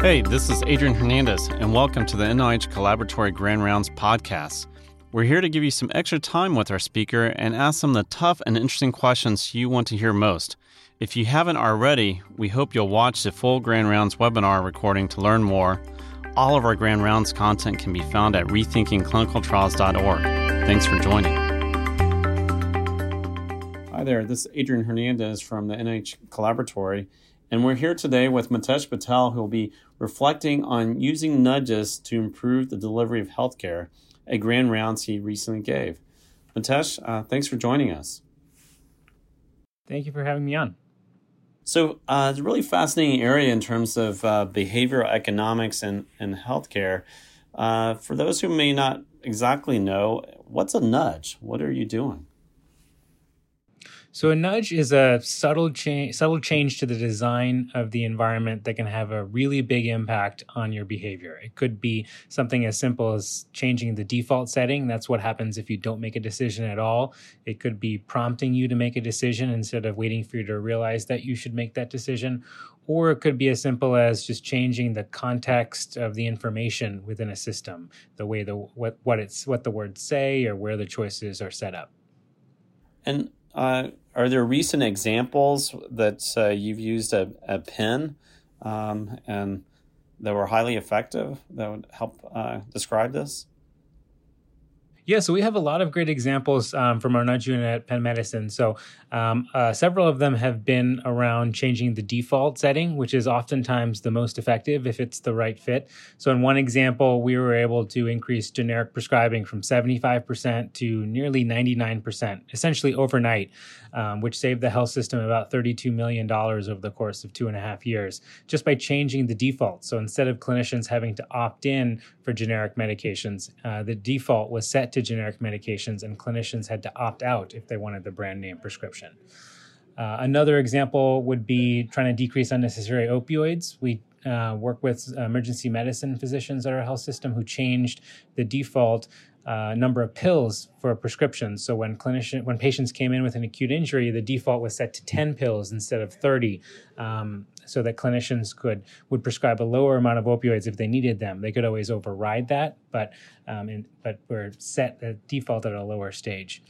Hey, this is Adrian Hernandez, and welcome to the NIH Collaboratory Grand Rounds podcast. We're here to give you some extra time with our speaker and ask them the tough and interesting questions you want to hear most. If you haven't already, we hope you'll watch the full Grand Rounds webinar recording to learn more. All of our Grand Rounds content can be found at rethinkingclinicaltrials.org. Thanks for joining. Hi there, this is Adrian Hernandez from the NIH Collaboratory. And we're here today with Mitesh Patel, who will be reflecting on using nudges to improve the delivery of healthcare, a grand rounds he recently gave. Mitesh, uh, thanks for joining us. Thank you for having me on. So, uh, it's a really fascinating area in terms of uh, behavioral economics and, and healthcare. Uh, for those who may not exactly know, what's a nudge? What are you doing? So a nudge is a subtle change, subtle change to the design of the environment that can have a really big impact on your behavior. It could be something as simple as changing the default setting. That's what happens if you don't make a decision at all. It could be prompting you to make a decision instead of waiting for you to realize that you should make that decision. Or it could be as simple as just changing the context of the information within a system, the way the what what it's what the words say or where the choices are set up. And uh, are there recent examples that uh, you've used a, a Penn um, and that were highly effective that would help uh, describe this? Yeah, so we have a lot of great examples um, from our nudge unit at Penn Medicine. So um, uh, several of them have been around changing the default setting, which is oftentimes the most effective if it's the right fit. So in one example, we were able to increase generic prescribing from 75% to nearly 99%, essentially overnight, um, which saved the health system about $32 million over the course of two and a half years, just by changing the default. So instead of clinicians having to opt in for generic medications, uh, the default was set to generic medications, and clinicians had to opt out if they wanted the brand name prescription. Uh, another example would be trying to decrease unnecessary opioids. We uh, work with emergency medicine physicians at our health system who changed the default uh, number of pills for prescriptions. So when clinician when patients came in with an acute injury, the default was set to 10 pills instead of 30, um, so that clinicians could would prescribe a lower amount of opioids if they needed them. They could always override that, but um, in, but we're set the default at a lower stage.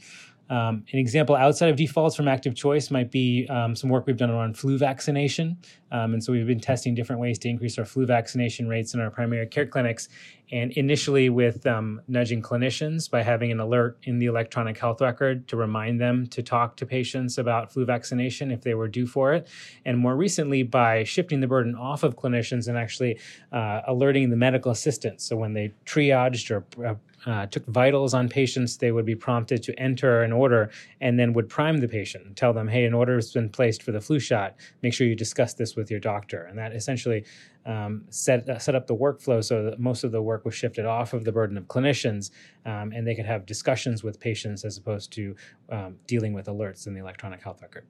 Um, an example outside of defaults from active choice might be um, some work we've done around flu vaccination. Um, and so we've been testing different ways to increase our flu vaccination rates in our primary care clinics. And initially with um, nudging clinicians by having an alert in the electronic health record to remind them to talk to patients about flu vaccination if they were due for it. And more recently by shifting the burden off of clinicians and actually uh, alerting the medical assistants. So when they triaged or uh, uh, took vitals on patients, they would be prompted to enter an order and then would prime the patient, tell them, hey, an order has been placed for the flu shot. Make sure you discuss this with your doctor. And that essentially um, set, uh, set up the workflow so that most of the work was shifted off of the burden of clinicians um, and they could have discussions with patients as opposed to um, dealing with alerts in the electronic health record.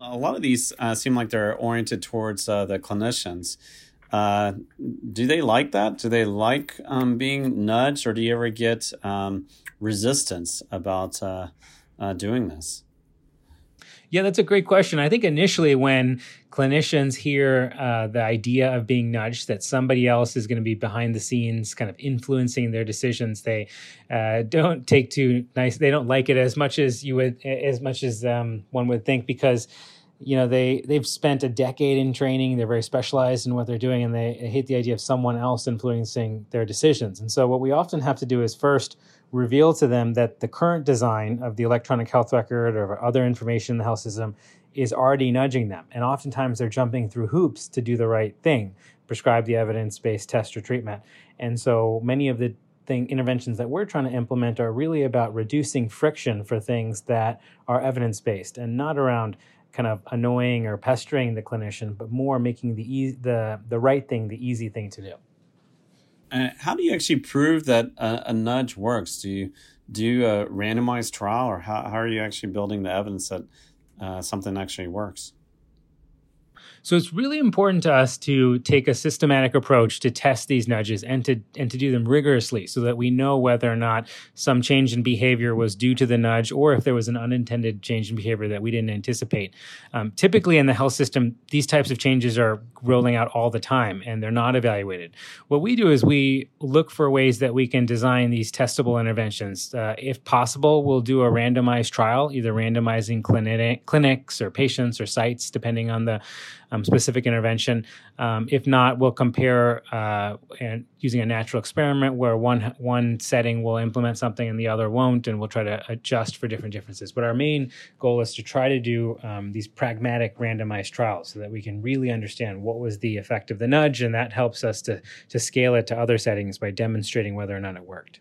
A lot of these uh, seem like they're oriented towards uh, the clinicians. Uh, do they like that? Do they like um, being nudged, or do you ever get um, resistance about uh, uh, doing this? Yeah, that's a great question. I think initially, when clinicians hear uh, the idea of being nudged, that somebody else is going to be behind the scenes, kind of influencing their decisions, they uh, don't take too nice. They don't like it as much as you would, as much as um, one would think, because you know they they've spent a decade in training. They're very specialized in what they're doing and they hate the idea of someone else influencing their decisions. And so what we often have to do is first reveal to them that the current design of the electronic health record or other information in the health system is already nudging them. And oftentimes they're jumping through hoops to do the right thing prescribe the evidence-based test or treatment. And so many of the thing interventions that we're trying to implement are really about reducing friction for things that are evidence-based and not around kind of annoying or pestering the clinician, but more making the e- the the right thing the easy thing to do. Uh, how do you actually prove that a, a, nudge works? Do you do a randomized trial, or how, how are you actually building the evidence that uh, something actually works? So it's really important to us to take a systematic approach to test these nudges and to and to do them rigorously so that we know whether or not some change in behavior was due to the nudge or if there was an unintended change in behavior that we didn't anticipate. Um, typically in the health system, these types of changes are rolling out all the time and they're not evaluated. What we do is we look for ways that we can design these testable interventions. Uh, if possible, we'll do a randomized trial, either randomizing clinic, clinics or patients or sites, depending on the um, specific intervention. Um, if not, we'll compare uh, and using a natural experiment where one one setting will implement something and the other won't, and we'll try to adjust for different differences. But our main goal is to try to do um, these pragmatic randomized trials so that we can really understand what was the effect of the nudge, and that helps us to to scale it to other settings by demonstrating whether or not it worked.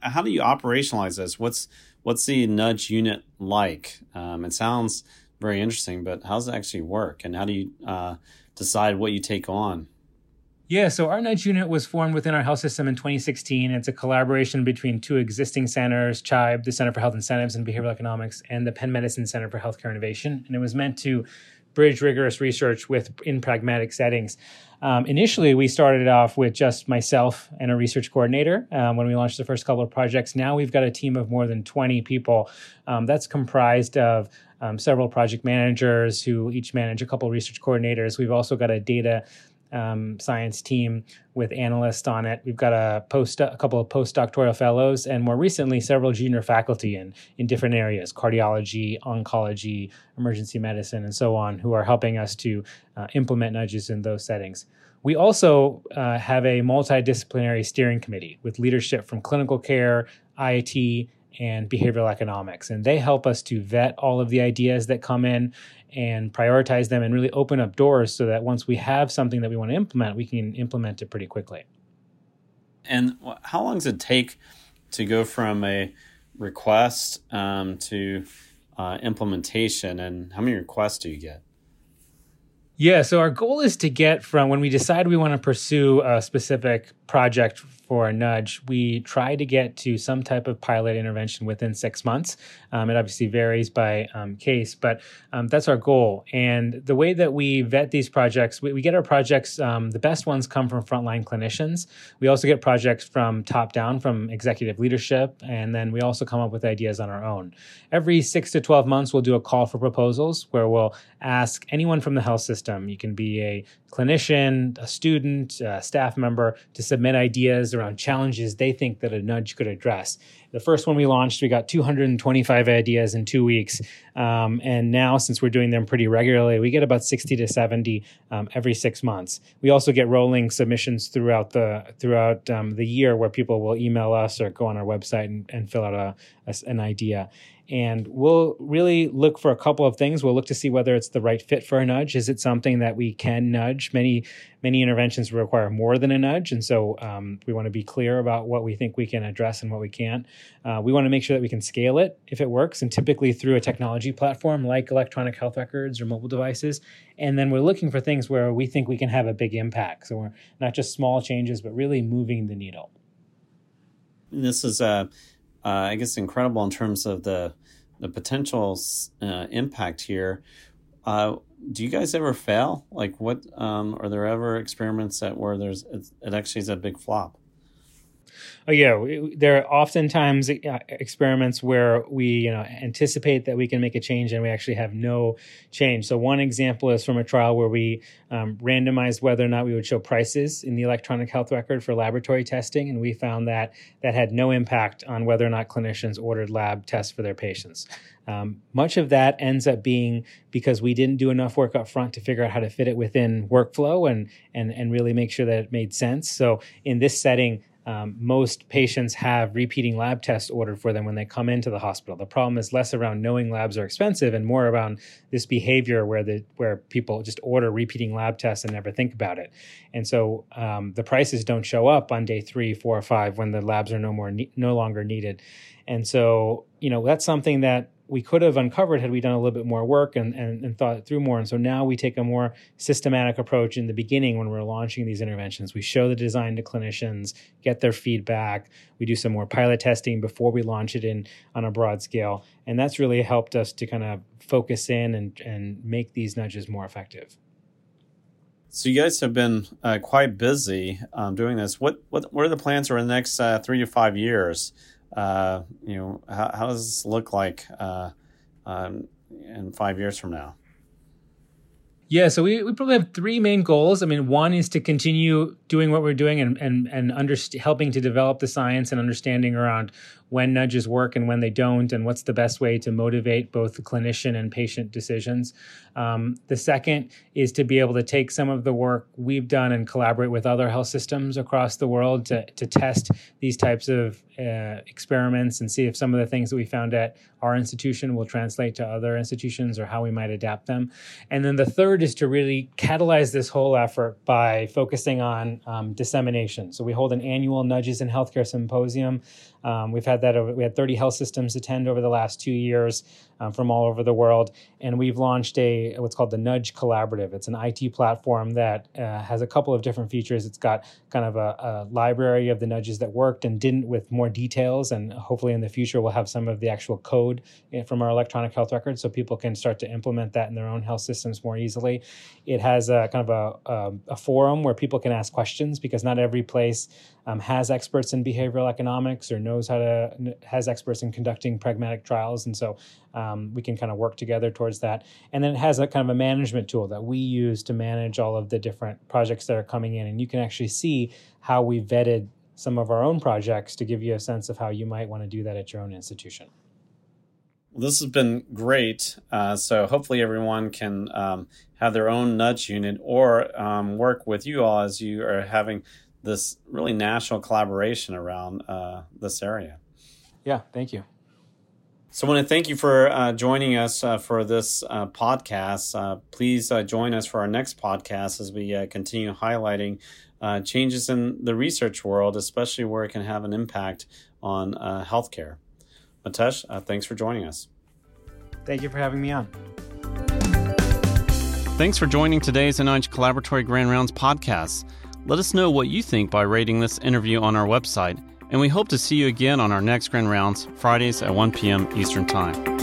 How do you operationalize this? What's what's the nudge unit like? Um, it sounds very interesting. But how does it actually work, and how do you uh, decide what you take on? Yeah, so our nudge unit was formed within our health system in 2016. It's a collaboration between two existing centers, CHIBE, the Center for Health Incentives and Behavioral Economics, and the Penn Medicine Center for Healthcare Innovation. And it was meant to bridge rigorous research with in pragmatic settings. Um, initially, we started off with just myself and a research coordinator um, when we launched the first couple of projects. Now we've got a team of more than 20 people um, that's comprised of um, several project managers who each manage a couple research coordinators. We've also got a data um, science team with analysts on it. We've got a post a couple of postdoctoral fellows, and more recently, several junior faculty in in different areas: cardiology, oncology, emergency medicine, and so on, who are helping us to uh, implement nudges in those settings. We also uh, have a multidisciplinary steering committee with leadership from clinical care, IT, and behavioral economics. And they help us to vet all of the ideas that come in and prioritize them and really open up doors so that once we have something that we want to implement, we can implement it pretty quickly. And how long does it take to go from a request um, to uh, implementation? And how many requests do you get? Yeah, so our goal is to get from when we decide we want to pursue a specific project for a nudge, we try to get to some type of pilot intervention within six months. Um, it obviously varies by um, case, but um, that's our goal. And the way that we vet these projects, we, we get our projects, um, the best ones come from frontline clinicians. We also get projects from top down, from executive leadership, and then we also come up with ideas on our own. Every six to 12 months, we'll do a call for proposals where we'll ask anyone from the health system, you can be a clinician, a student, a staff member, to submit ideas around challenges they think that a nudge could address. The first one we launched, we got 225 ideas in two weeks. Um, and now, since we're doing them pretty regularly, we get about 60 to 70 um, every six months. We also get rolling submissions throughout the throughout um, the year where people will email us or go on our website and, and fill out a, a, an idea. And we'll really look for a couple of things. We'll look to see whether it's the right fit for a nudge. Is it something that we can nudge? Many many interventions require more than a nudge, and so um, we want to be clear about what we think we can address and what we can't. Uh, we want to make sure that we can scale it if it works, and typically through a technology platform like electronic health records or mobile devices. And then we're looking for things where we think we can have a big impact. So we're not just small changes, but really moving the needle. This is a uh, I guess incredible in terms of the the potential uh, impact here. Uh, do you guys ever fail? Like, what um, are there ever experiments that where there's it actually is a big flop? Oh yeah, there are oftentimes uh, experiments where we you know anticipate that we can make a change and we actually have no change. So one example is from a trial where we um, randomized whether or not we would show prices in the electronic health record for laboratory testing, and we found that that had no impact on whether or not clinicians ordered lab tests for their patients. Um, much of that ends up being because we didn't do enough work up front to figure out how to fit it within workflow and and and really make sure that it made sense. So in this setting, um, most patients have repeating lab tests ordered for them when they come into the hospital. The problem is less around knowing labs are expensive and more around this behavior where the where people just order repeating lab tests and never think about it. And so um, the prices don't show up on day three, four, or five when the labs are no more ne- no longer needed. And so you know that's something that we could have uncovered had we done a little bit more work and, and, and, thought through more. And so now we take a more systematic approach in the beginning when we're launching these interventions. We show the design to clinicians, get their feedback. We do some more pilot testing before we launch it in on a broad scale. And that's really helped us to kind of focus in and, and make these nudges more effective. So you guys have been uh, quite busy um, doing this. What, what what are the plans for the next uh, three to five years? Uh, you know, how, how, does this look like uh, um, in five years from now? Yeah, so we, we probably have three main goals. I mean, one is to continue doing what we're doing and and and underst- helping to develop the science and understanding around when nudges work and when they don't, and what's the best way to motivate both the clinician and patient decisions. Um, the second is to be able to take some of the work we've done and collaborate with other health systems across the world to, to test these types of uh, experiments and see if some of the things that we found at our institution will translate to other institutions or how we might adapt them. And then the third is to really catalyze this whole effort by focusing on um, dissemination. So we hold an annual Nudges in Healthcare Symposium. Um, we've had that over, we had 30 health systems attend over the last two years um, from all over the world, and we've launched a what's called the Nudge Collaborative. It's an IT platform that uh, has a couple of different features. It's got kind of a, a, library of the nudges that worked and didn't with more details, and hopefully in the future we'll have some of the actual code eh, from our electronic health record so people can start to implement that in their own health systems more easily. It has a kind of a, a, a forum where people can ask questions because not every place um, has experts in behavioral economics or knows how to has experts in conducting pragmatic trials, and so um, we can kind of work together towards that. And then it has a kind of a management tool that we use to manage all of the different projects that are coming in, and you can actually see how we vetted some of our own projects to give you a sense of how you might want to do that at your own institution. This has been great. Uh, so hopefully everyone can um, have their own nudge unit or um, work with you all as you are having this really national collaboration around uh, this area. Yeah, thank you. So I want to thank you for uh, joining us uh, for this uh, podcast. Uh, please uh, join us for our next podcast as we uh, continue highlighting changes in the research world, especially where it can have an impact on healthcare. Mitesh, thanks for joining us. Thank you for having me on. Thanks for joining today's NIH Collaboratory Grand Rounds podcast. Let us know what you think by rating this interview on our website, and we hope to see you again on our next Grand Rounds, Fridays at 1 p.m. Eastern Time.